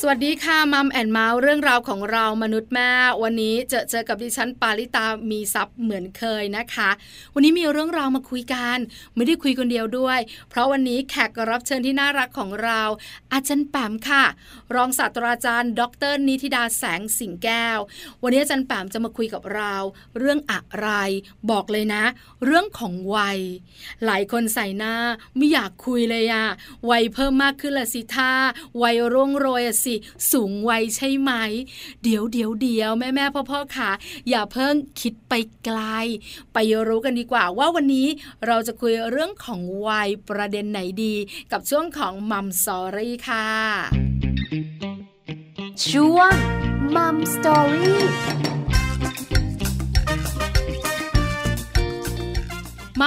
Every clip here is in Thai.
สวัสดีค่ะ Mom and Mouth เรื่องราวของเรามนุษย์แม่วันนี้เจอเจอกับดิฉันปาริตามีทรัพย์เหมือนเคยนะคะ วันนี้มีเรื่องราวมาคุยกันไม่ได้คุยคนเดียวด้วย เพราะวันนี้แขกรับเชิญที่น่ารักของเรา อาจารย์แปมค่ะ รองศาสตราจารย์ ดร นิติดาแสงสิงแก้ว วันนี้อาจารย์แปมจะมาคุยกับเรา เรื่องอะไร บอกเลยนะ เรื่องของวัย หลายคนใส่หน้าไม่อยากคุยเลยอะวัยเพิ่มมากขึ้นละสิท่าวัยร่วงโรยอะสิสูงวัยใช่ไหม เดี๋ยวเดี๋ยวเดี๋ยวแม่แม่พ่อพ่อค่ะ อย่าเพิ่งคิดไปไกล ไปรู้กันดีกว่าว่าวันนี้เราจะคุยเรื่องของวัยประเด็นไหนดี กับช่วงของมัมสอรี่ค่ะช่วงมัมสอรี่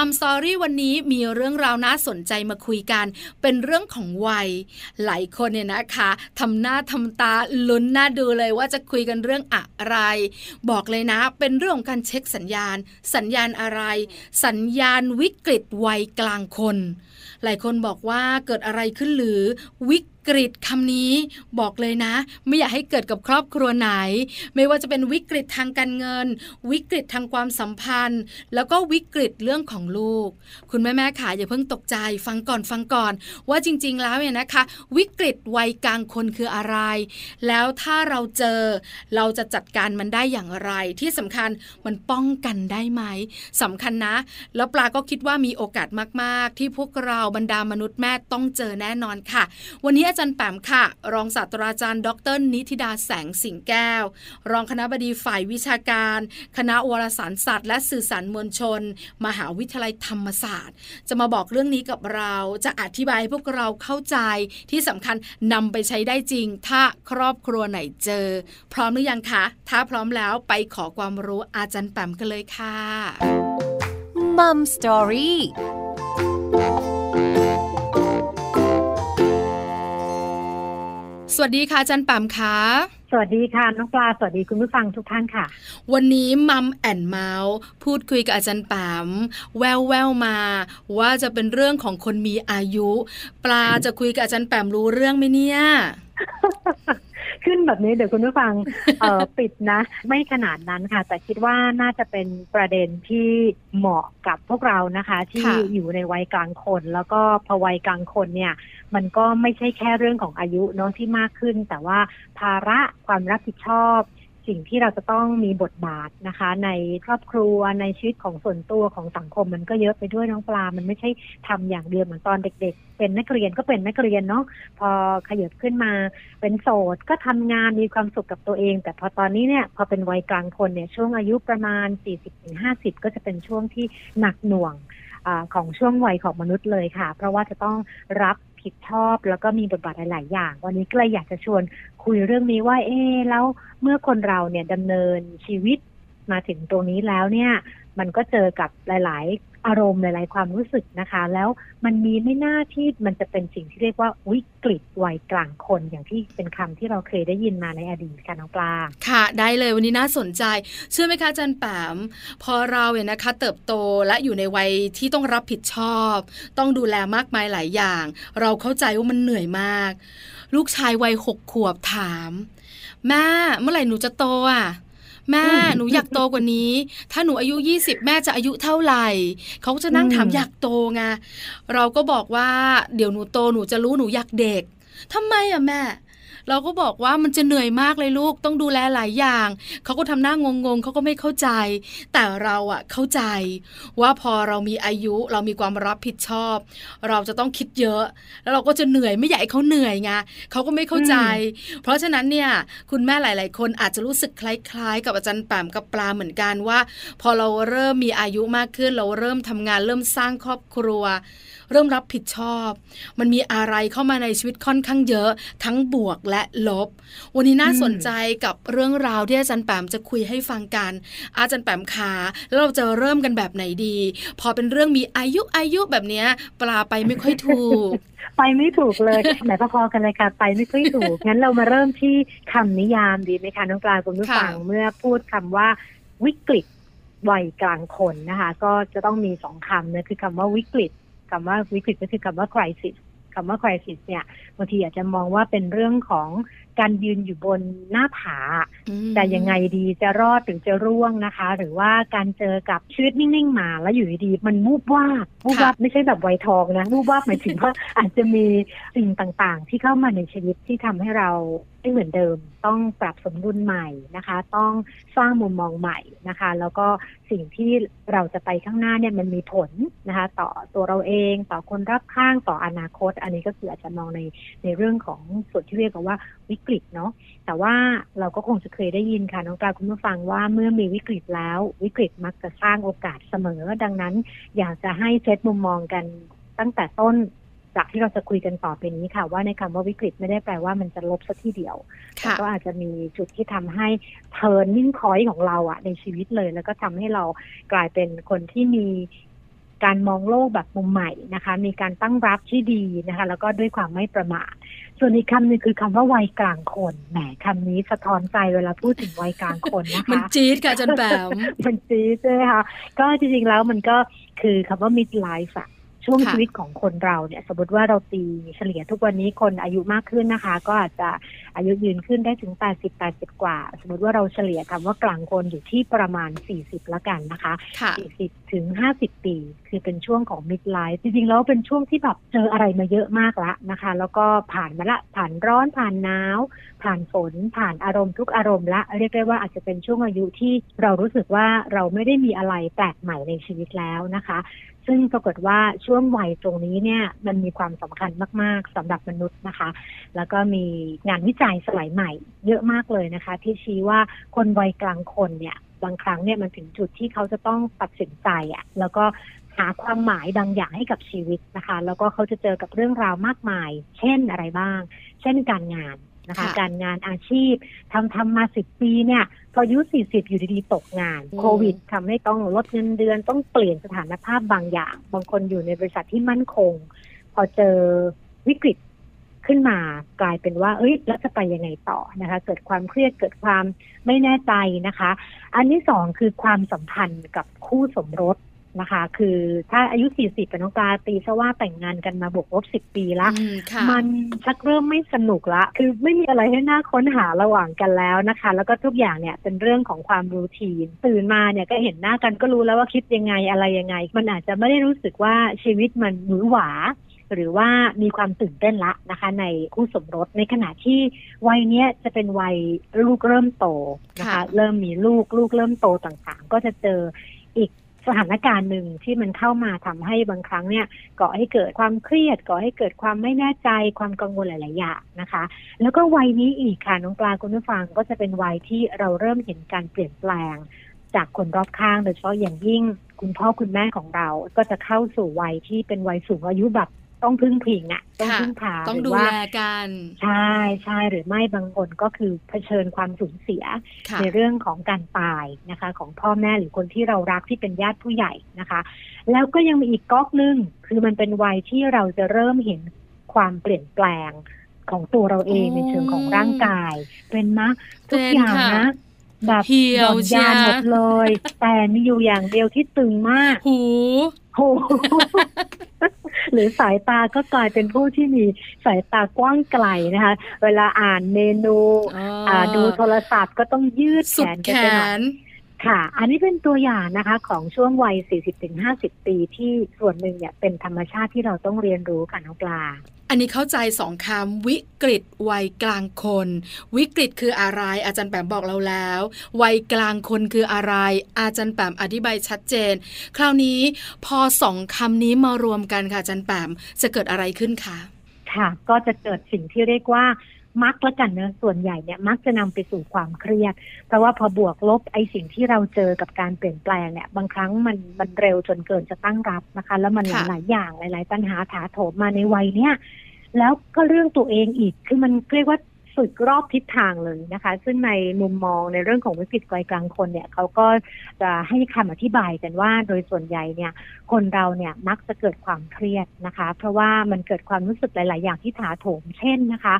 มัมสอรี่วันนี้มีเรื่องราวน่าสนใจมาคุยกัน เป็นเรื่องของวัย หลายคนเนี่ยนะคะทำหน้าทำตาลุ้นหน้าดูเลยว่าจะคุยกันเรื่องอะไร บอกเลยนะ เป็นเรื่องของการเช็คสัญญาณ สัญญาณอะไร สัญญาณวิกฤตวัยกลางคน หลายคนบอกว่าเกิดอะไรขึ้นหรือวิก กฤตคำนี้บอกเลยนะ ไม่อยากให้เกิดกับครอบครัวไหน ไม่ว่าจะเป็นวิกฤตทางการเงิน วิกฤตทางความสัมพันธ์ แล้วก็วิกฤตเรื่องของลูก คุณแม่แม่ขาอย่าเพิ่งตกใจฟังก่อนฟังก่อน ว่าจริง ๆ แล้วเนี่ยนะคะ วิกฤตวัยกลางคนคืออะไร แล้วถ้าเราเจอเราจะจัดการมันได้อย่างไร ที่สำคัญมันป้องกันได้ไหมสำคัญนะ แล้วปลาก็คิดว่ามีโอกาสมาก ๆ ที่พวกเราบรรดามนุษย์แม่ต้องเจอแน่นอนค่ะ วันนี้จารย์แปมค่ะ รองศาสตราจารย์ ดร นิติดาแสงสิงแก้ว รองคณะบดีฝ่ายวิชาการ คณะวารสารศาสตร์ และสื่อสารมวลชน มหาวิทยาลัยธรรมศาสตร์ จะมาบอกเรื่องนี้กับเราจะอธิบายให้พวกเราเข้าใจที่สำคัญนำไปใช้ได้จริง ถ้าครอบครัวไหนเจอ พร้อมหรือยังคะ ถ้าพร้อมแล้วไปขอความรู้อาจารย์แปมกันเลยค่ะมัมสตอรี่ สวัสดีค่ะจันป่มค่ะ สวัสดีค่ะน้องปลา สวัสดีคุณผู้ฟังทุกท่านค่ะ วันนี้มัมแอนเมาส์พูดคุยกับอาจารย์ปามแววแววมา ว่าจะเป็นเรื่องของคนมีอายุ ปลาจะคุยกับอาจารย์แปมรู้เรื่องไหมเนี่ย ขึ้นแบบนี้เดี๋ยวคุณผู้ฟังเออปิดนะ ไม่ขนาดนั้นค่ะ แต่คิดว่าน่าจะเป็นประเด็นที่เหมาะกับพวกเรานะคะ ที่อยู่ในวัยกลางคน แล้วก็พอวัยกลางคนเนี่ย มันก็ไม่ใช่แค่เรื่องของอายุเนาะที่มากขึ้น แต่ว่าภาระความรับผิดชอบ สิ่งที่เราจะต้องมีบทบาทนะคะ ในครอบครัวในชีวิตของส่วนตัวของสังคมมันก็เยอะไปด้วยน้องปลา มันไม่ใช่ทำอย่างเดียวเหมือนตอนเด็ก ๆ เป็นนักเรียนก็เป็นนักเรียนเนาะพอขยับขึ้นมาเป็นโสดก็ทำงานมีความสุขกับตัวเอง แต่พอตอนนี้เนี่ยพอเป็นวัยกลางคนเนี่ยช่วงอายุประมาณ 40-50 ก็จะเป็นช่วงที่หนักหน่วงอของช่วงวัยของมนุษย์เลยค่ะ เพราะว่าจะต้องรับ ผิดชอบ แล้วก็มีบทบาทหลาย ๆ อย่าง วันนี้ก็เลยอยากจะชวนคุยเรื่องนี้ว่า เอ๊แล้วเมื่อคนเราเนี่ยดำเนินชีวิตมาถึงตรงนี้แล้วเนี่ย มันก็เจอกับหลาย ๆ อารมณ์หลาย ๆ ความรู้สึกนะคะ แล้วมันมีไม่น่าที่มันจะเป็นสิ่งที่เรียกว่าวิกฤตวัยกลางคนอย่างที่เป็นคำที่เราเคยได้ยินมาในอดีตค่ะน้องปลาค่ะ ได้เลยวันนี้น่าสนใจ เชื่อไหมคะจันแปมพอเราเนี่ยนะคะ เติบโตและอยู่ในวัยที่ต้องรับผิดชอบ ต้องดูแลมากมายหลายอย่าง เราเข้าใจว่ามันเหนื่อยมาก ลูกชายวัยหกขวบถามแม่เมื่อไหร่หนูจะโตอะ แม่หนูอยากโตกว่านี้ ถ้าหนูอายุยี่สิบแม่จะอายุเท่าไหร่เขาจะนั่งถามอยากโตไงเราก็บอกว่าเดี๋ยวหนูโตหนูจะรู้หนูอยากเด็กทำไมอะแม่ เราก็บอกว่ามันจะเหนื่อยมากเลยลูกต้องดูแลหลายอย่างเขาก็ทำหน้างงงเขาก็ไม่เข้าใจ แต่เราอะเข้าใจ ว่าพอเรามีอายุเรามีความรับผิดชอบ เราจะต้องคิดเยอะ แล้วเราก็จะเหนื่อยไม่อยากให้เขาเหนื่อยไงเขาก็ไม่เข้าใจ เพราะฉะนั้นเนี่ยคุณแม่หลาย ๆ คนอาจจะรู้สึกคล้าย ๆ กับอาจารย์แปมกับปลาเหมือนกันว่า พอเราเริ่มมีอายุมากขึ้น เราเริ่มทำงานเริ่มสร้างครอบครัว เริ่มรับผิดชอบ มันมีอะไรเข้ามาในชีวิตค่อนข้างเยอะ ทั้งบวกและลบ วันนี้น่าสนใจกับเรื่องราวที่อาจารย์แปมจะคุยให้ฟังกัน อาจารย์แปมขาแล้วเราจะเริ่มกันแบบไหนดี พอเป็นเรื่องมีอายุอายุแบบนี้ปลาไปไม่ค่อยถูก ไปไม่ถูกเลยไหนพอๆกันเลยค่ะไปไม่ค่อยถูกงั้นเรามาเริ่มที่คำนิยามดีไหมคะน้องปลาคุณผู้ฟังเมื่อพูดคำว่าวิกฤตวัยกลางคนนะคะ ก็จะต้องมีสองคำนะคือคำว่าวิกฤต คำว่าวิกฤตก็คือคำว่า crisis คำว่า crisis เนี่ยบางทีอาจจะมองว่าเป็นเรื่องของ การยืนอยู่บนหน้าผาอืมแต่ยังไงดีจะรอดหรือจะร่วงนะคะ หรือว่าการเจอกับชีวิตนิ่งๆมาแล้วอยู่ดีๆมันวูบวาบวูบวาบไม่ใช่แบบไวยทองนะวูบวาบหมายถึงว่าอาจจะมีสิ่งต่างๆ ที่เข้ามาในชีวิตที่ทำให้เราไม่เหมือนเดิม ต้องปรับสมดุลใหม่นะคะ ต้องสร้างมุมมองใหม่นะคะ แล้วก็สิ่งที่เราจะไปข้างหน้าเนี่ยมันมีผลนะคะ ต่อตัวเราเองต่อคนรอบข้างต่ออนาคต อันนี้ก็คืออาจจะมองในในเรื่องของส่วนที่เรียกกันว่าวิกฤตเนาะแต่ว่าเราก็คงจะเคยได้ยินค่ะน้องปลาคุณผู้ฟังว่าเมื่อมีวิกฤตแล้ว วิกฤตมักจะสร้างโอกาสเสมอ ดังนั้น อยากจะให้เซตมุมมองกันตั้งแต่ต้นจากที่เราจะคุยกันต่อไปนี้ค่ะ ว่าในคำว่าวิกฤตไม่ได้แปลว่ามันจะลบสัทีเดียวค่ก็อาจจะมีจุดที่ทำให้เทิร์นนิ่งคอยของเราอะในชีวิตเลย แล้วก็ทำให้เรากลายเป็นคนที่มี การมองโลกแบบมุมใหม่นะคะ มีการตั้งรับที่ดีนะคะ แล้วก็ด้วยความไม่ประมาทส่วนอีกคำหนึ่งคือคำว่าวัยกลางคนแหมคำนี้สะท้อนใจเวลาพูดถึงวัยกลางคนนะคะมันจี๊ดค่ะอาจันแปมมันจีดใช่ไหมคะก็จริงๆแล้วมันก็คือคำว่า mid life อะ ช่วงค่ะ ชีวิตของคนเราเนี่ย สมมติว่าเราตีเฉลี่ยทุกวันนี้คนอายุมากขึ้นนะคะ ก็อาจจะอายุยืนขึ้นได้ถึง 80 80 กว่า สมมติว่าเราเฉลี่ยคำว่ากลางคนอยู่ที่ประมาณ 40 ละกันนะคะ ค่ะ 40 ถึง 50 ปี คือเป็นช่วงของ mid life จริงๆ แล้วเป็นช่วงที่แบบเจออะไรมาเยอะมากละนะคะ แล้วก็ผ่านมาละ ผ่านร้อน ผ่านหนาว ผ่านฝน ผ่านอารมณ์ทุกอารมณ์ละ เรียกได้ว่าอาจจะเป็นช่วงอายุที่เรารู้สึกว่าเราไม่ได้มีอะไรแปลกใหม่ในชีวิตแล้วนะคะ ซึ่งปรากฏว่าช่วงวัยตรงนี้เนี่ยมันมีความสำคัญมาก ๆสำหรับมนุษย์นะคะ แล้วก็มีงานวิจัยสมัยใหม่ เยอะมากเลยนะคะ ที่ชี้ว่าคนวัยกลางคนเนี่ยบางครั้งเนี่ยมันถึงจุดที่เขาจะต้องตัดสินใจอะ่ะแล้วก็หาความหมายบางอย่างให้กับชีวิตนะคะ แล้วก็เขาจะเจอกับเรื่องราวมากมาย เช่นอะไรบ้าง เช่นการงาน นะคะค่ะการงานอาชีพทำทำมาสิบปีเนี่ยพออายุสี่สิบอยู่ดีๆตกงานอืมโควิดทำให้ต้องลดเงินเดือนต้องเปลี่ยนสถานภาพบางอย่าง บางคนอยู่ในบริษัทที่มั่นคง พอเจอวิกฤตขึ้นมากลายเป็นว่า เอ้ยแล้วจะไปยังไงต่อนะคะ เกิดความเครียดเกิดความไม่แน่ใจนะคะ อันที่สองคือความสัมพันธ์กับคู่สมรส นะคะ คือถ้าอายุ 40เป็นน้องปลาตีซะว่าแต่งงานกันมาบวกลบ10 ปีละอืมค่ะมันชักเริ่มไม่สนุกละ คือไม่มีอะไรให้น่าค้นหาระหว่างกันแล้วนะคะ แล้วก็ทุกอย่างเนี่ยเป็นเรื่องของความรูทีน ตื่นมาเนี่ยก็เห็นหน้ากันก็รู้แล้วว่าคิดยังไงอะไรยังไง มันอาจจะไม่ได้รู้สึกว่าชีวิตมันหวือหวาหรือว่ามีความตื่นเต้นละนะคะ ในคู่สมรสในขณะที่วัยเนี้ยจะเป็นวัยลูกเริ่มโตนะคะค่ะเริ่มมีลูกลูกเริ่มโตต่างๆ ก็จะเจออีก สถานการณ์หนึ่งที่มันเข้ามาทำให้บางครั้งเนี่ยก่อให้เกิดความเครียดก่อให้เกิดความไม่แน่ใจความกังวลหลาย ๆ อย่างนะคะ แล้วก็วัยนี้อีกค่ะน้องปลาคุณผู้ฟังก็จะเป็นวัยที่เราเริ่มเห็นการเปลี่ยนแปลง จากคนรอบข้างโดยเฉพาะอย่างยิ่งคุณพ่อคุณแม่ของเรา ก็จะเข้าสู่วัยที่เป็นวัยสูงอายุแบบ ต้องพึ่งพิงอะต้องค่ะพึ่งพาต้องหรืดูว่าแลกันใช่ใช่หรือไม่บางคนก็คือเผชิญความสูญเสียค่ะในเรื่องของการตายนะคะ ของพ่อแม่หรือคนที่เรารักที่เป็นญาติผู้ใหญ่นะคะ แล้วก็ยังมีอีกก๊อกหนึ่งคือมันเป็นวัยที่เราจะเริ่มเห็นความเปลี่ยนแปลงของตัวเราเองอืมในเชิงของร่างกาย เป็นมะทุกเป็นอย่างค่ะนะแบบเหี่หยวย่อนยานเชียหมดเลย แต่มีอยู่อย่างเดียวที่ตึงมาก หูโอ้โห หรือสายตาก็กลายเป็นผู้ที่มีสายตากว้างไกลนะคะ เวลาอ่านเมนูอ๋อออ่าดูโทรศัพท์ก็ต้องยืดแขสุดนแขกันไปหน่อยน ค่ะ อันนี้เป็นตัวอย่างนะคะของช่วงวัย 40-50 ปีที่ส่วนหนึ่งเนี่ยเป็นธรรมชาติที่เราต้องเรียนรู้ค่ะน้องปลาอันนี้เข้าใจสองคำวิกฤตวัยกลางคน วิกฤตคืออะไร อาจารย์แปมบอกเราแล้ว วัยกลางคนคืออะไร อาจารย์แปมอธิบายชัดเจน คราวนี้พอสองคำนี้มารวมกันค่ะอาจารย์แปมจะเกิดอะไรขึ้นคะค่ะก็จะเกิดสิ่งที่เรียกว่า มักละกันเนอะส่วนใหญ่เนี่ยมักจะนำไปสู่ความเครียด เพราะว่าพอบวกลบไอ้สิ่งที่เราเจอกับการเปลี่ยนแปลงเนี่ยบางครั้งมันมันเร็วจนเกินจะตั้งรับนะคะ แล้วมันหค่ะลายๆอย่างหลาย ๆ ปัญหาถาโถมมาในวัยเนี้ยแล้วก็เรื่องตัวเองอีกคือมันเรียกว่า สุดรอบทิศทางเลยนะคะ ซึ่งในมุมมองในเรื่องของวิกฤตวัยกลางคนเนี่ยเขาก็จะให้คำอธิบายกันว่าโดยส่วนใหญ่เนี่ยคนเราเนี่ยมักจะเกิดความเครียดนะคะ เพราะว่ามันเกิดความรู้สึกหลาย ๆ อย่างที่ถาโถมเช่นนะคะ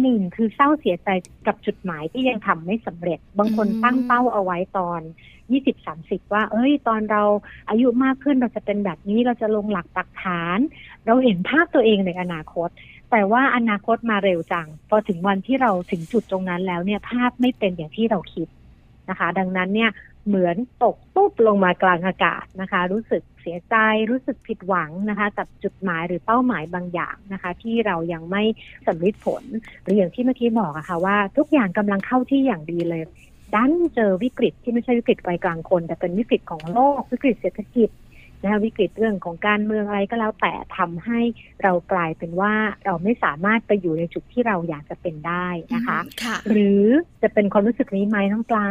หนึ่งคือเศร้าเสียใจกับจุดหมายที่ยังทำไม่สำเร็จ บางคนตั้งเป้าเอาไว้ตอนยี่สิบสามสิบว่า เอ้ย ตอนเราอายุมากขึ้นเราจะเป็นแบบนี้เราจะลงหลักปักฐาน เราเห็นภาพตัวเองในอนาคต แต่ว่าอนาคตมาเร็วจัง พอถึงวันที่เราถึงจุดตรงนั้นแล้วเนี่ยภาพไม่เป็นอย่างที่เราคิดนะคะ ดังนั้นเนี่ยเหมือนตกตุ๊บลงมากลางอากาศนะคะ รู้สึกเสียใจรู้สึกผิดหวังนะคะ กับจุดหมายหรือเป้าหมายบางอย่างนะคะ ที่เรายังไม่สำเร็จผล หรืออย่างที่เมื่อกี้บอกอะค่ะว่าทุกอย่างกำลังเข้าที่อย่างดีเลยดันเจอวิกฤตที่ไม่ใช่วิกฤตวัยกลางคน แต่เป็นวิกฤตของโลกวิกฤตเศรษฐกิจ นะคะวิกฤตเรื่องของการเมืองอะไรก็แล้วแต่ทำให้เรากลายเป็นว่าเราไม่สามารถไปอยู่ในจุดที่เราอยากจะเป็นได้นะคะค่ะหรือจะเป็นความรู้สึกนี้ไหมน้องปลา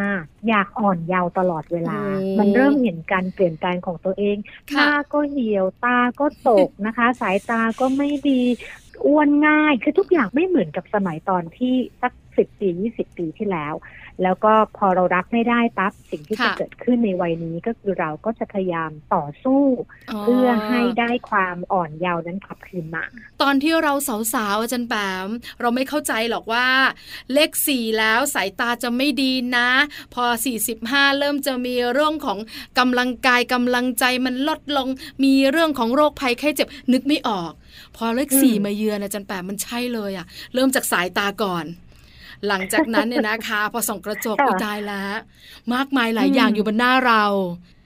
อยากอ่อนเยาว์ตลอดเวลาโอ้มันเริ่มเห็นการเปลี่ยนแปลงของตัวเองหค่ะน้าก็เหี่ยวตาก็ตกนะคะ สายตาก็ไม่ดีอ้วนง่าย คือทุกอย่างไม่เหมือนกับสมัยตอนที่สักสิบปียี่สิบปีที่แล้ว แล้วก็พอเรารับไม่ได้ปั๊บสิ่งที่จะค่ะเกิดขึ้นในวัยนี้ก็คือเราก็จะพยายามต่อสู้ เพื่อให้ได้ความอ่อนเยาว์นั้นกลับคืนมา ตอนที่เราสาวๆอาจารย์แปมเราไม่เข้าใจหรอกว่า เลขสี่แล้วสายตาจะไม่ดีนะ พอ 45 เริ่มจะมีเรื่องของกำลังกายกำลังใจมันลดลง มีเรื่องของโรคภัยไข้เจ็บนึกไม่ออก พอเลขสี่อืมมาเยือนอาจารย์แปมมันใช่เลยอะเริ่มจากสายตาก่อน หลังจากนั้นเนี่ยนะคะ พอส่องกระจกค่ะอุยตายแล้ว มากมายหลายอย่างอยู่บนหน้าเรา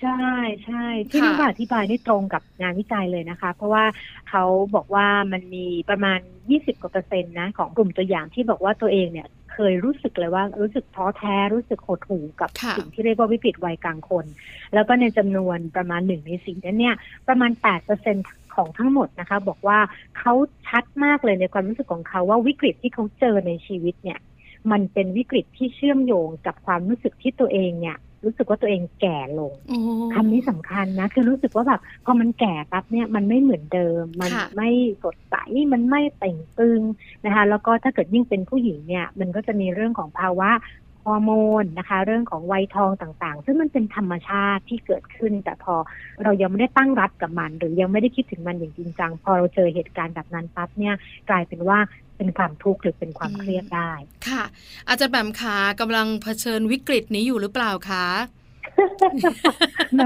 ใช่ใช่ที่ค่ะน้องบาอธิบายนี่ตรงกับงานวิจัยเลยนะคะ เพราะว่าเขาบอกว่ามันมีประมาณ 20กว่าเปอร์เซ็นต์นะของกลุ่มตัวอย่างที่บอกว่าตัวเองเนี่ยเคยรู้สึกเลยว่ารู้สึกท้อแท้รู้สึกหดหู่กับค่ะสิ่งที่เรียกว่าวิกฤตวัยกลางคน แล้วก็ในจำนวนประมาณหนึ่งในสี่นั้นเนี่ยประมาณ8เปอร์เซ็นของทั้งหมดนะคะ บอกว่าเขาชัดมากเลยในความรู้สึกของเขาว่าวิกฤตที่เขาเจอในชีวิตเนี่ย มันเป็นวิกฤตที่เชื่อมโยงกับความรู้สึกที่ตัวเองเนี่ย รู้สึกว่าตัวเองแก่ลงโอ้คำนี้สำคัญนะ คือรู้สึกว่าแบบพอมันแก่ปั๊บเนี่ยมันไม่เหมือนเดิม มันค่ะไม่สดใสมันไม่เต่งตึงนะคะ แล้วก็ถ้าเกิดยิ่งเป็นผู้หญิงเนี่ย มันก็จะมีเรื่องของภาวะ ฮอร์โมนนะคะ เรื่องของวัยทองต่างๆ ซึ่งมันเป็นธรรมชาติที่เกิดขึ้น แต่พอเรายังไม่ได้ตั้งรับกับมัน หรือยังไม่ได้คิดถึงมันอย่างจริงจังพอเราเจอเหตุการณ์แบบนั้นปั๊บเนี่ยกลายเป็นว่าเป็นความทุกข์หรือเป็นความเครียดได้ ค่ะ อาจารย์แปมขากำลังเผชิญวิกฤตนี้อยู่หรือเปล่าคะแหม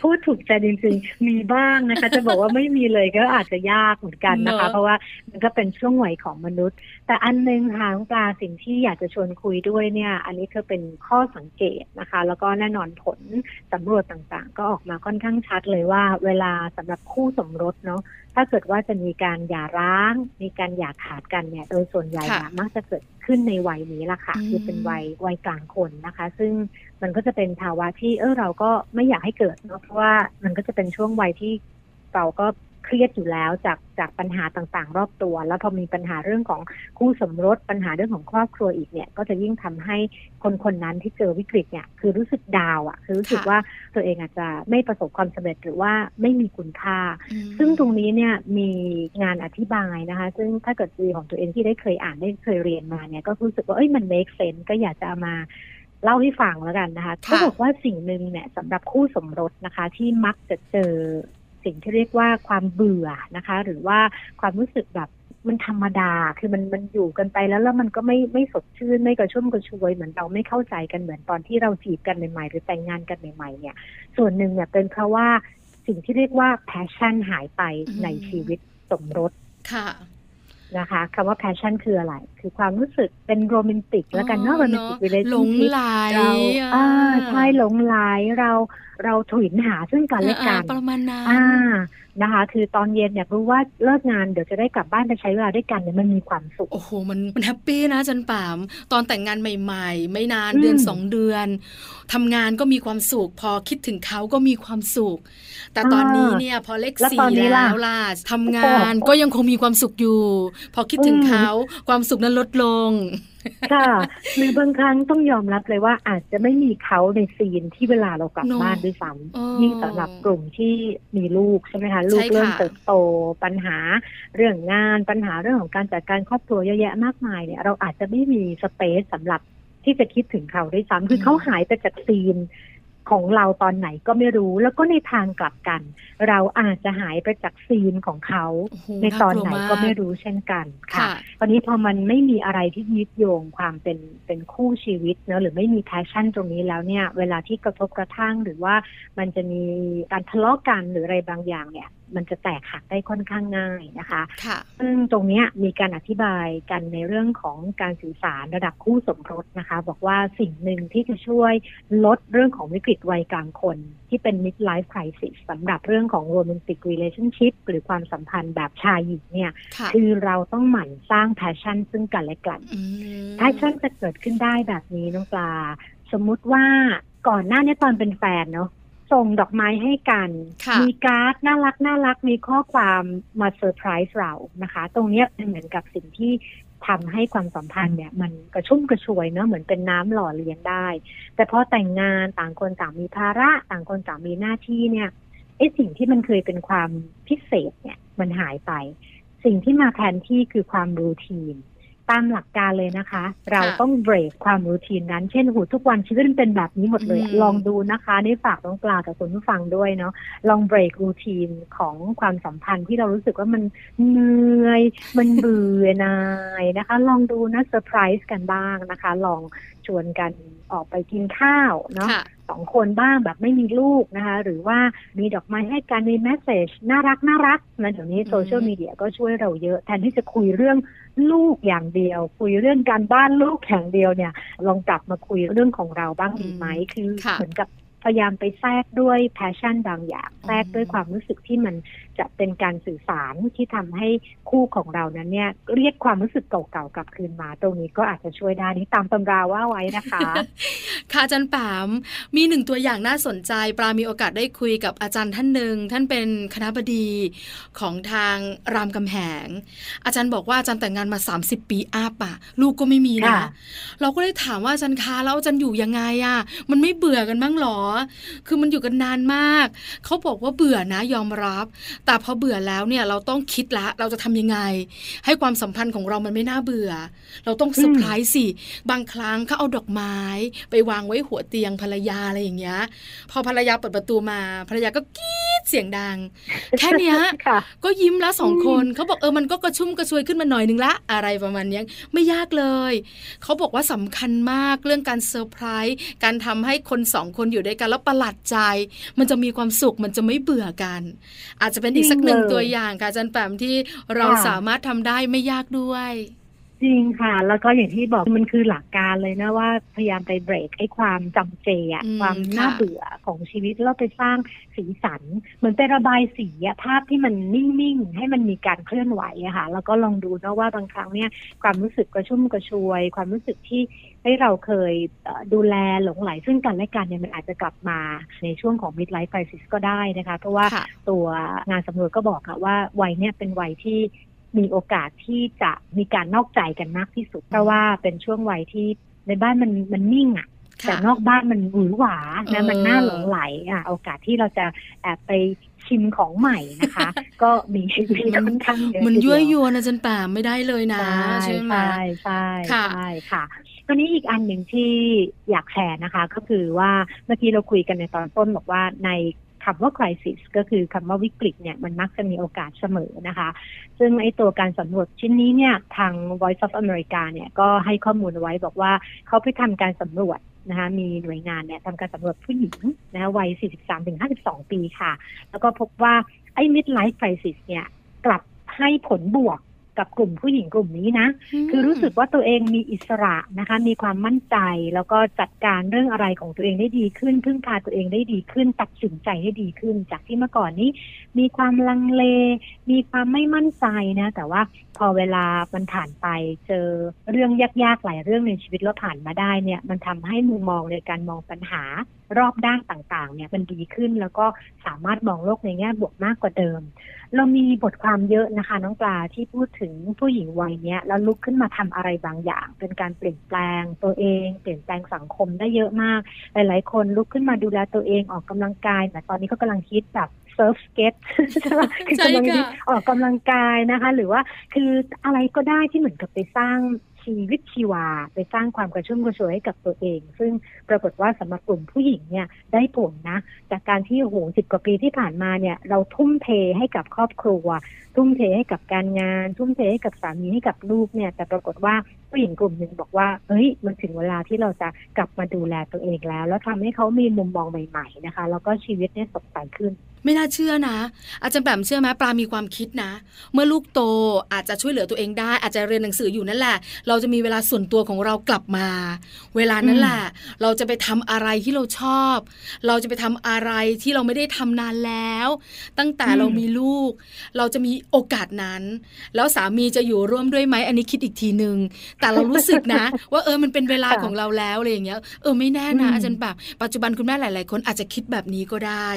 พูดถูกใจจริงๆ มีบ้างนะคะ จะบอกว่าไม่มีเลยก็อาจจะยากเหมือนกันนะคะเนอะเพราะว่ามันก็เป็นช่วงวัยของมนุษย์ แต่อันหนึงค่ะน้องปลาสิ่งที่อยากจะชวนคุยด้วยเนี่ย อันนี้คือเป็นข้อสังเกตนะคะ แล้วก็แน่นอนผลสำรวจต่างๆ ก็ออกมาค่อนข้างชัดเลยว่า เวลาสำหรับคู่สมรสเนาะถ้าเกิดว่าจะมีการหย่าร้าง มีการหย่าขาดกันเนี่ยโดยส่วนใหญ่เนี่ยมักจะเกิดขึ้นในวัยนี้ละค่ะคือเป็นวัยวัยกลางคนนะคะ ซึ่งมันก็จะเป็นภาวะที่เออเราก็ไม่อยากให้เกิดเนอะเพราะว่ามันก็จะเป็นช่วงวัยที่เราก็ เครียดอยู่แล้วจากจากปัญหาต่างๆ รอบตัว แล้วพอมีปัญหาเรื่องของคู่สมรสปัญหาเรื่องของครอบครัวอีกเนี่ย ก็จะยิ่งทำให้คนคนนั้นที่เจอวิกฤตเนี่ยคือรู้สึกดาวอะ่ะ คือรู้สึกค่ะว่าตัวเองอาจจะไม่ประสบความสำเร็จหรือว่าไม่มีคุณค่าอืมซึ่งตรงนี้เนี่ยมีงานอธิบายนะคะ ซึ่งถ้าเกิดดีของตัวเองที่ได้เคยอ่านได้เคยเรียนมาเนี่ยก็รู้สึกว่าเอ้ยมัน make sense ก็อยากจะเอามาเล่าให้ฟังแล้วกันนะคะค่ะเขาบอกว่าสิ่งหนึ่งเนี่ยสำหรับคู่สมรสนะคะ ที่มักจะเจอ สิ่งที่เรียกว่าความเบื่อนะคะ หรือว่าความรู้สึกแบบมันธรรมดา คือมันมันอยู่กันไปแล้วแล้วมันก็ไม่ไม่สดชื่นไม่กระชุ่มกระชวย เหมือนเราไม่เข้าใจกันเหมือนตอนที่เราจีบกันใหม่ๆ หรือแต่งงานกันใหม่ๆ เนี่ย ส่วนหนึ่งเนี่ยเป็นเพราะว่าสิ่งที่เรียกว่า passion หายไปอืมในชีวิตสมรสค่ะนะคะคำว่า passion คืออะไร คือความรู้สึกเป็นโรแมนติกแล้วกันเนาะอ๋โรอแมนติกวิเลหลงไหลเราอ่าอ่าใช่หลงไหลเรา เราถุยหาซึ่งกันและกันอ่าประมาณนั้นอ่านะคะ คือตอนเย็นเนี่ยรู้ว่าเลิกงานเดี๋ยวจะได้กลับบ้านไปใช้เวลาด้วยกันเนี่ยมันมีความสุข โอ้โห มันมันแฮปปี้นะอาจันปาม ตอนแต่งงานใหม่ ๆ ไม่นานอืมเดือนสองเดือนทำงานก็มีความสุข พอคิดถึงเขาก็มีความสุข แต่ตอนนี้เนี่ยพอเลขแล้วสี่ตอนนี้ล่ะแล้วล่ะทำงานก็ยังคงมีความสุขอยู่ พอคิดถึงอืมเขาความสุขนั้นลดลง ค่ะหรือบางครั้งต้องยอมรับเลยว่าอาจจะไม่มีเขาในซีนที่เวลาเรากลับเนอะบ้านด้วยซ้เออำยิ่งสำหรับกลุ่มที่มีลูกใช่ไหมคะลูกใช่ค่ะเริ่มเติบโตปัญหาเรื่องงานปัญหาเรื่องของการจัดการครอบครัวเยอะแยะมากมายเนี่ยเราอาจจะไม่มีสเปซสำหรับที่จะคิดถึงเขาด้วยซ้ำคือเขาหายไปจากซีน ของเราตอนไหนก็ไม่รู้ แล้วก็ในทางกลับกัน เราอาจจะหายไปจากซีนของเขาโอ้โหในตอนไหนก็ไม่ากลัวรู้เช่นกันค่ะค่ะตอนนี้พอมันไม่มีอะไรที่ยึดโยงความเป็นเป็นคู่ชีวิตเนอะหรือไม่มีแพชชั่นตรงนี้แล้วเนี่ย เวลาที่กระทบกระทั่งหรือว่ามันจะมีการทะเลาะกันหรืออะไรบางอย่างเนี่ย มันจะแตกหักได้ค่อนข้างง่ายนะคะค่ะซึ่งตรงเนี้ยมีการอธิบายกันในเรื่องของการสื่อสารระดับคู่สมรสนะคะ บอกว่าสิ่งหนึ่งที่จะช่วยลดเรื่องของวิกฤตวัยกลางคน ที่เป็น midlife crisis สำหรับเรื่องของ romantic relationship หรือความสัมพันธ์แบบชายหญิงเนี่ยค่ะคือเราต้องหมั่นสร้าง passion ซึ่งกันและกันอืม passion จะเกิดขึ้นได้แบบนี้น้องปลา สมมุติว่าก่อนหน้านี้ตอนเป็นแฟนเนาะ ส่งดอกไม้ให้กันค่ะมีการ์ดน่ารักน่ารักมีข้อความมาเซอร์ไพรส์เรานะคะ ตรงเนี้ยเป็นเหมือนกับสิ่งที่ทำให้ความสัมพันธ์เนี่ย มันกระชุ่มกระชวยเนาะเหมือนเป็นน้ำหล่อเลี้ยงได้ แต่พอแต่งงานต่างคนต่างมีภาระ ต่างคนต่างมีหน้าที่เนี่ยไอ้สิ่งที่มันเคยเป็นความพิเศษเนี่ย มันหายไป สิ่งที่มาแทนที่คือความรูทีน ตามหลักการเลยนะคะ เราต้องเบรกความรูทีนนั้น เช่นหูทุกวันชีวิตมันเป็นแบบนี้หมดเลยอะอืมลองดูนะคะนี่ฝากน้องปลากับคุณผู้ฟังด้วยเนาะลองเบรกรูทีนของความสัมพันธ์ที่เรารู้สึกว่ามันเหนื่อยมันเบื่อหน่ายนะคะ ลองดูนะเซอร์ไพรส์กันบ้างนะคะ ลองชวนกันออกไปกินข้าวเนาะค่ะ สองคนบ้างแบบไม่มีลูกนะคะ หรือว่ามีดอกไม้ให้กันมี message น่ารักน่ารักนะเดี๋ยวนี้อืมโซเชียลมีเดียก็ช่วยเราเยอะแทนที่จะคุยเรื่องลูกอย่างเดียว คุยเรื่องการบ้านลูกอย่างเดียวเนี่ย ลองกลับมาคุยเรื่องของเราบ้างดีไหมคือค่ะเหมือนกับ พยายามไปแทรกด้วย passion บางอย่างแทรกด้วยความรู้สึกที่มันจะเป็นการสื่อสารที่ทำให้คู่ของเรานั้นเนี่ยเรียกความรู้สึกเก่าๆกลับคืนมา ตรงนี้ก็อาจจะช่วยได้นี่ตามตำราว่าไว้นะคะ ค่ะอาจารย์ปามมีหนึ่งตัวอย่างน่าสนใจปลามีโอกาสได้คุยกับอาจารย์ท่านหนึ่งท่านเป็นคณะบดีของทางรามคำแหง อาจารย์บอกว่าอาจารย์แต่งงานมา 30 ปีอาปอะลูกก็ไม่มีนะค่ะเราก็เลยถามว่าอาจารย์คะแล้วอาจารย์อยู่ยังไงอะมันไม่เบื่อกันบ้างหรอคือมันอยู่กันนานมาก เขาบอกว่าเบื่อนะยอมรับ แต่พอเบื่อแล้วเนี่ยเราต้องคิดละ เราจะทำยังไง ให้ความสัมพันธ์ของเรามันไม่น่าเบื่อ เราต้องเซอร์ไพรส์สิ บางครั้งเขาเอาดอกไม้ ไปวางไว้หัวเตียงภรรยาอะไรอย่างเงี้ย พอภรรยาเปิดประตูมา ภรรยาก็กรี๊ดเสียงดัง แค่เนี้ยค่ะก็ยิ้มละสองคนเขาบอกเออมันก็กระชุ่มกระชวยขึ้นมาหน่อยนึงละ อะไรประมาณเนี้ยไม่ยากเลยเขาบอกว่าสำคัญมากเรื่องการเซอร์ไพรส์การทำให้คนสองคนอยู่ด้วยกันแล้วประหลาดใจ มันจะมีความสุขมันจะไม่เบื่อกัน อาจจะเป็นอีกสักหนึ่งจริงเลยตัวอย่างค่ะอาจารย์แปมที่เราค่ะสามารถทำได้ไม่ยากด้วยจริงค่ะ แล้วก็อย่างที่บอกมันคือหลักการเลยนะว่าพยายามไปเบรกไอ้ความจำเจอะอืมความน่าค่ะเบื่อของชีวิตแล้วไปสร้างสีสัน เหมือนไประบายสีอะภาพที่มันนิ่งๆ ให้มันมีการเคลื่อนไหวอะค่ะ แล้วก็ลองดูนะว่าบางครั้งเนี่ยความรู้สึกกระชุ่มกระชวย ความรู้สึกที่ ให้เราเคยเอ่อดูแลหลงไหลซึ่งกันและกันเนี่ยมันอาจจะกลับมาในช่วงของ midlife crisis ก็ได้นะคะ เพราะว่าค่ะตัวงานสำรวจก็บอกค่ะว่าวัยเนี่ยเป็นวัยที่มีโอกาสที่จะมีการนอกใจกันมากที่สุด เพราะว่าเป็นช่วงวัยที่ในบ้านมันมันนิ่งอะ่ะแต่ค่ะนอกบ้านมันหวือหวาเอนะอมันน่าหลงไหลอะโอกาสที่เราจะแอบไปชิมของใหม่นะคะ ก็มีมีค่อนข้างเยอะมันทีเดียั่วยวนอาจารย์แปมไม่ได้เลยนะ ใช่ใช่ไหมใช่ใช่ค่ะใช่ค่ะ ตอนนี้อีกอันหนึ่งที่อยากแชร์นะคะ ก็คือว่าเมื่อกี้เราคุยกันในตอนต้นบอกว่าในคำว่า crisis ก็คือคำว่าวิกฤตเนี่ยมันมักจะมีโอกาสเสมอนะคะ ซึ่งไอ้ตัวการสำรวจชิ้นนี้เนี่ยทาง Voice of America เนี่ยก็ให้ข้อมูลไว้บอกว่าเขาไปทำการสำรวจนะคะมีหน่วยงานเนี่ยทำการสำรวจผู้หญิงนะะวัย 43-52 ปีค่ะ แล้วก็พบว่าไอ้ midlife crisis เนี่ยกลับให้ผลบวก กับกลุ่มผู้หญิงกลุ่มนี้นะ คือรู้สึกว่าตัวเองมีอิสระนะคะ มีความมั่นใจแล้วก็จัดการเรื่องอะไรของตัวเองได้ดีขึ้น พึ่งพาตัวเองได้ดีขึ้น ตัดสินใจได้ดีขึ้น จากที่เมื่อก่อนนี้ มีความลังเล มีความไม่มั่นใจนะ แต่ว่าพอเวลามันผ่านไปเจอเรื่องยากๆหลายเรื่องในชีวิตแล้วผ่านมาได้เนี่ย มันทำให้มุมมองในการมองปัญหารอบด้านต่างๆ เนี่ยมันดีขึ้นแล้วก็สามารถมองโลกในแง่บวกมากกว่าเดิม เรามีบทความเยอะนะคะ น้องปลาที่พูดถึงผู้หญิงวัยเนี้ยแล้วลุกขึ้นมาทำอะไรบางอย่าง เป็นการเปลี่ยนแปลงตัวเอง เปลี่ยนแปลงสังคมได้เยอะมาก หลายๆ คนลุกขึ้นมาดูแลตัวเองออกกำลังกายแต่ตอนนี้ก็กำลังคิดแบบเซิร์ฟสเก็ตใช่ไหมคือกำลังใช่ฮิตค่ะออกกำลังกายนะคะ หรือว่าคืออะไรก็ได้ที่เหมือนกับไปสร้าง ชีวิตชีวา ไปสร้างความกระชุ่มกระชวยให้กับตัวเอง ซึ่งปรากฏว่าสำหรับกลุ่มผู้หญิงเนี่ยได้ผลนะ จากการที่โอ้โหสิบกว่าปีที่ผ่านมาเนี่ยเราทุ่มเทให้กับครอบครัว ทุ่มเทให้กับการงาน ทุ่มเทให้กับสามีให้กับลูกเนี่ย แต่ปรากฏว่าผู้หญิงกลุ่มหนึ่งบอกว่าเฮ้ยมันถึงเวลาที่เราจะกลับมาดูแลตัวเองแล้ว แล้วทำให้เขามีมุมมองใหม่ ๆนะคะ แล้วก็ชีวิตเนี่ยสดใสขึ้น ไม่น่าเชื่อนะ อาจารย์แปมเชื่อไหมปลามีความคิดนะ เมื่อลูกโตอาจจะช่วยเหลือตัวเองได้ อาจจะเรียนหนังสืออยู่นั่นแหละ เราจะมีเวลาส่วนตัวของเรากลับมา เวลานั้นแหละ เราจะไปทำอะไรที่เราชอบ เราจะไปทำอะไรที่เราไม่ได้ทำนานแล้ว ตั้งแต่เรามีลูก เราจะมีโอกาสนั้น แล้วสามีจะอยู่ร่วมด้วยไหมอันนี้คิดอีกทีหนึ่งแต่เรารู้สึกนะ ว่าเออมันเป็นเวลาของเราแล้วอะไรอย่างเงี้ยเออไม่แน่นะอาจารย์แบบปัจจุบันคุณแม่หลาย ๆ คนอาจจะคิดแบบนี้ก็ได้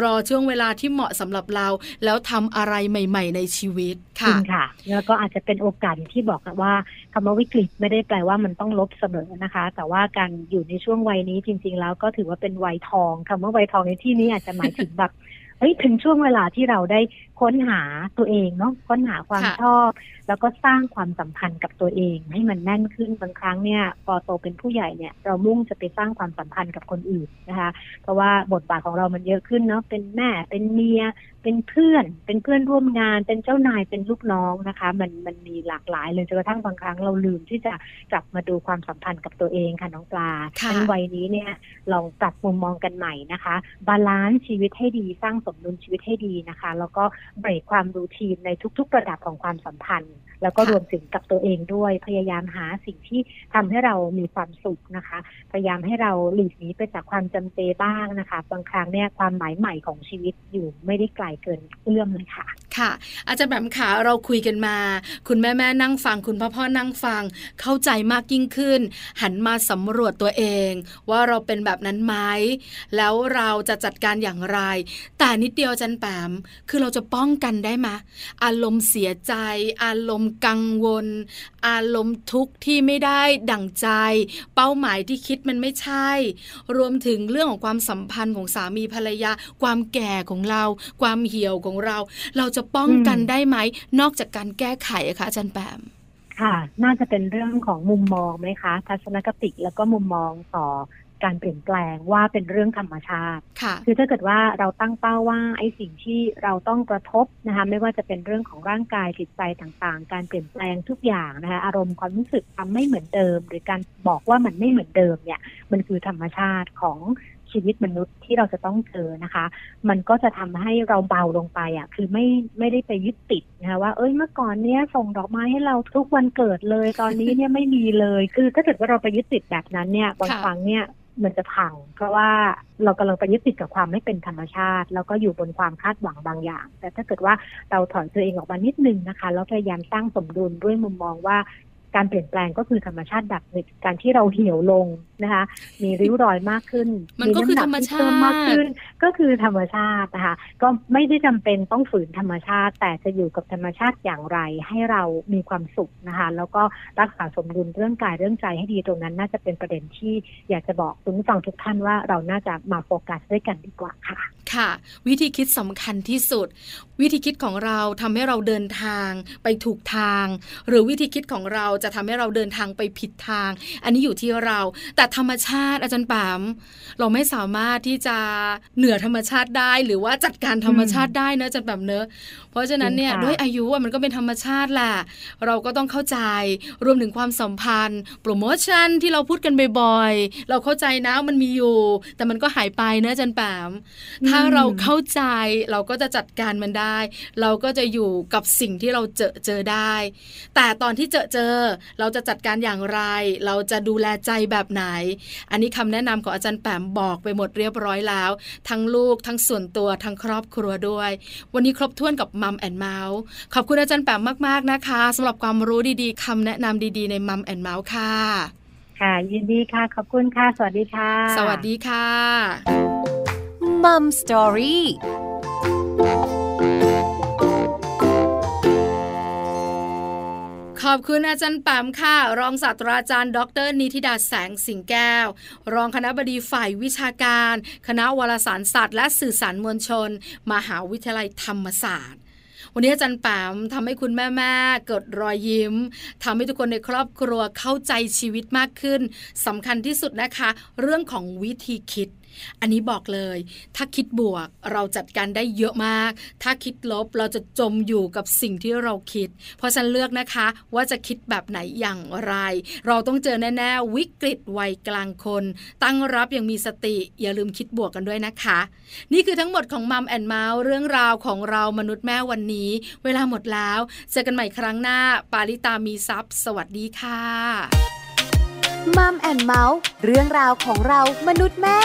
รอช่วงเวลาที่เหมาะสำหรับเรา แล้วทำอะไรใหม่ ๆ ในชีวิตค่ะค่ะ แล้วก็อาจจะเป็นโอกาสที่บอกว่าคำว่าวิกฤตไม่ได้แปลว่ามันต้องลบเสมอนะคะ แต่ว่าการอยู่ในช่วงวัยนี้จริง ๆ แล้วก็ถือว่าเป็นวัยทองคำว่าวัยทองในที่นี้อาจจะหมายถึงแบบเฮ้ยถึงช่วงเวลาที่เราได้ ค้นหาตัวเองเนาะค้นหาความชอบ แล้วก็สร้างความสัมพันธ์กับตัวเอง ให้มันแน่นขึ้นบางครั้งเนี่ยพอโตเป็นผู้ใหญ่เนี่ย เรามุ่งจะไปสร้างความสัมพันธ์กับคนอื่นนะคะ เพราะว่าบทบาทของเรามันเยอะขึ้นเนาะเป็นแม่เป็นเมีย เป็นเพื่อน เป็นเพื่อนร่วมงาน เป็นเจ้านายเป็นลูกน้องนะคะ มันมันมีหลากหลายเลยจนกระทั่งบางครั้งเราลืมที่จะกลับมาดูความสัมพันธ์กับตัวเองค่ะน้องปลาในวัยนี้เนี่ยลองปรับมุมมองกันใหม่นะคะ balance ชีวิตให้ดีสร้างสมดุลชีวิตให้ดีนะคะ แล้วก็เบรกความ routine ในทุก ๆ ระดับของความสัมพันธ์ แล้วก็รวมถึงกับตัวเองด้วย พยายามหาสิ่งที่ทำให้เรามีความสุขนะคะ พยายามให้เราหลีกหนีไปจากความจำเจบ้างนะคะ บางครั้งเนี่ยความหมายใหม่ของชีวิตอยู่ไม่ได้ไกลเกินเอื้อมเลยค่ะค่ะ อาจารย์แบบขาเราคุยกันมา คุณแม่แม่นั่งฟัง คุณพ่อพ่อนั่งฟัง เข้าใจมากยิ่งขึ้น หันมาสำรวจตัวเอง ว่าเราเป็นแบบนั้นไหมแล้วเราจะจัดการอย่างไร แต่นิดเดียวจันแปมคือเราจะป้องกันได้ไหมอารมณ์เสียใจ อารมณ์กังวล อารมณ์ทุกข์ที่ไม่ได้ดั่งใจ เป้าหมายที่คิดมันไม่ใช่ รวมถึงเรื่องของความสัมพันธ์ของสามีภรรยา ความแก่ของเรา ความเหี่ยวของเรา เราจะป้องกันได้ไหม นอกจากการแก้ไขอะคะอาจารย์แปมค่ะ น่าจะเป็นเรื่องของมุมมองไหมคะ ทัศนคติแล้วก็มุมมองต่อการเปลี่ยนแปลงว่าเป็นเรื่องธรรมชาติค่ะคือถ้าเกิดว่าเราตั้งเป้าว่าไอ้สิ่งที่เราต้องกระทบนะคะไม่ว่าจะเป็นเรื่องของร่างกายจิตใจต่างๆ การเปลี่ยนแปลงทุกอย่างนะคะอารมณ์ความรู้สึกทำไม่เหมือนเดิม หรือการบอกว่ามันไม่เหมือนเดิมเนี่ยมันคือธรรมชาติของ ชีวิตมนุษย์ที่เราจะต้องเจอนะคะ มันก็จะทำให้เราเบาลงไปอะ คือไม่ไม่ได้ไปยึดติดนะคะว่าเอ้ยเมื่อก่อนเนี้ยส่งดอกไม้ให้เราทุกวันเกิดเลย ตอนนี้เนี่ยไม่มีเลย คือถ้าเกิดว่าเราไปยึดติดแบบนั้นเนี่ยบางครั้งเนี่ยมันจะพัง เพราะว่าเรากำลังไปยึดติดกับความไม่เป็นธรรมชาติ แล้วก็อยู่บนความคาดหวังบางอย่าง แต่ถ้าเกิดว่าเราถอนตัวเองออกมานิดนึงนะคะ แล้วพยายามสร้างสมดุลด้วยมุมมองว่า การเปลี่ยนแปลงก็คือธรรมชาติแบบการที่เราเหี่ยวลงนะคะ มีริ้วรอยมากขึ้นมันก็คือธรรมชาติมากขึ้น ก็คือธรรมชาตินะคะ ก็ไม่ได้จำเป็นต้องฝืนธรรมชาติ แต่จะอยู่กับธรรมชาติอย่างไรให้เรามีความสุขนะคะ แล้วก็รักษาสมดุลเรื่องกายเรื่องใจให้ดีตรงนั้น น่าจะเป็นประเด็นที่อยากจะบอกคุณผู้ฟังทุกท่านว่าเราน่าจะมาโฟกัสด้วยกันดีกว่าค่ะ ค่ะ วิธีคิดสำคัญที่สุด วิธีคิดของเราทำให้เราเดินทางไปถูกทาง หรือวิธีคิดของเราจะทำให้เราเดินทางไปผิดทาง อันนี้อยู่ที่เรา แต่ธรรมชาติอาจารย์ปาม เราไม่สามารถที่จะเหนือธรรมชาติได้ หรือว่าจัดการธรรมชาติได้นะอาจารย์ปามเนอะเพ ราะฉะนั้นเนี่ยด้วยอายุมันก็เป็นธรรมชาติแหละเราก็ต้องเข้าใจรวมถึงความสัมพันธ์ โปรโมชั่นที่เราพูดกันบ่อยๆ เราเข้าใจนะมันมีอยู่ แต่มันก็หายไปนะอาจารย์แปมถ้าเราเข้าใจเราก็จะจัดการมันได้ เราก็จะอยู่กับสิ่งที่เราเจอเจอได้ แต่ตอนที่เจอเจอ เราจะจัดการอย่างไร เราจะดูแลใจแบบไหน อันนี้คำแนะนำของอาจารย์แปมบอกไปหมดเรียบร้อยแล้ว ทั้งลูกทั้งส่วนตัวทั้งครอบครัวด้วย วันนี้ครบถ้วนกับ Mom and Mouth ขอบคุณอาจารย์แปมมากๆนะคะสำหรับความรู้ดีๆคำแนะนำดีๆ ใน Mom and Mouth ค่ะค่ะ ยินดีค่ะ ขอบคุณค่ะ สวัสดีค่ะ สวัสดีค่ะมัมสตอรี่ขอบคุณอาจารย์ปามค่ะ รองศาสตราจารย์ ดร นิติดาแสงสิงแก้ว รองคณะบดีฝ่ายวิชาการ คณะวารสารศาสตร์ และสื่อสารมวลชน มหาวิทยาลัยธรรมศาสตร์ วันนี้อาจารย์แปมทำให้คุณแม่ๆเกิดรอยยิ้มทำให้ทุกคนในครอบครัวเข้าใจชีวิตมากขึ้นสำคัญที่สุดนะคะ เรื่องของวิธีคิด อันนี้บอกเลย ถ้าคิดบวกเราจัดการได้เยอะมาก ถ้าคิดลบเราจะจมอยู่กับสิ่งที่เราคิด เพราะฉันเลือกนะคะ ว่าจะคิดแบบไหนอย่างไร เราต้องเจอแน่ๆวิกฤตวัยกลางคน ตั้งรับอย่างมีสติ อย่าลืมคิดบวกกันด้วยนะคะ นี่คือทั้งหมดของมัมแอนเมาส์เรื่องราวของเรามนุษย์แม่วันนี้ เวลาหมดแล้วเจอกันใหม่ครั้งหน้า ปาลิตามีซัพ์สวัสดีค่ะมัมแอนเมาส์เรื่องราวของเรามนุษย์แม่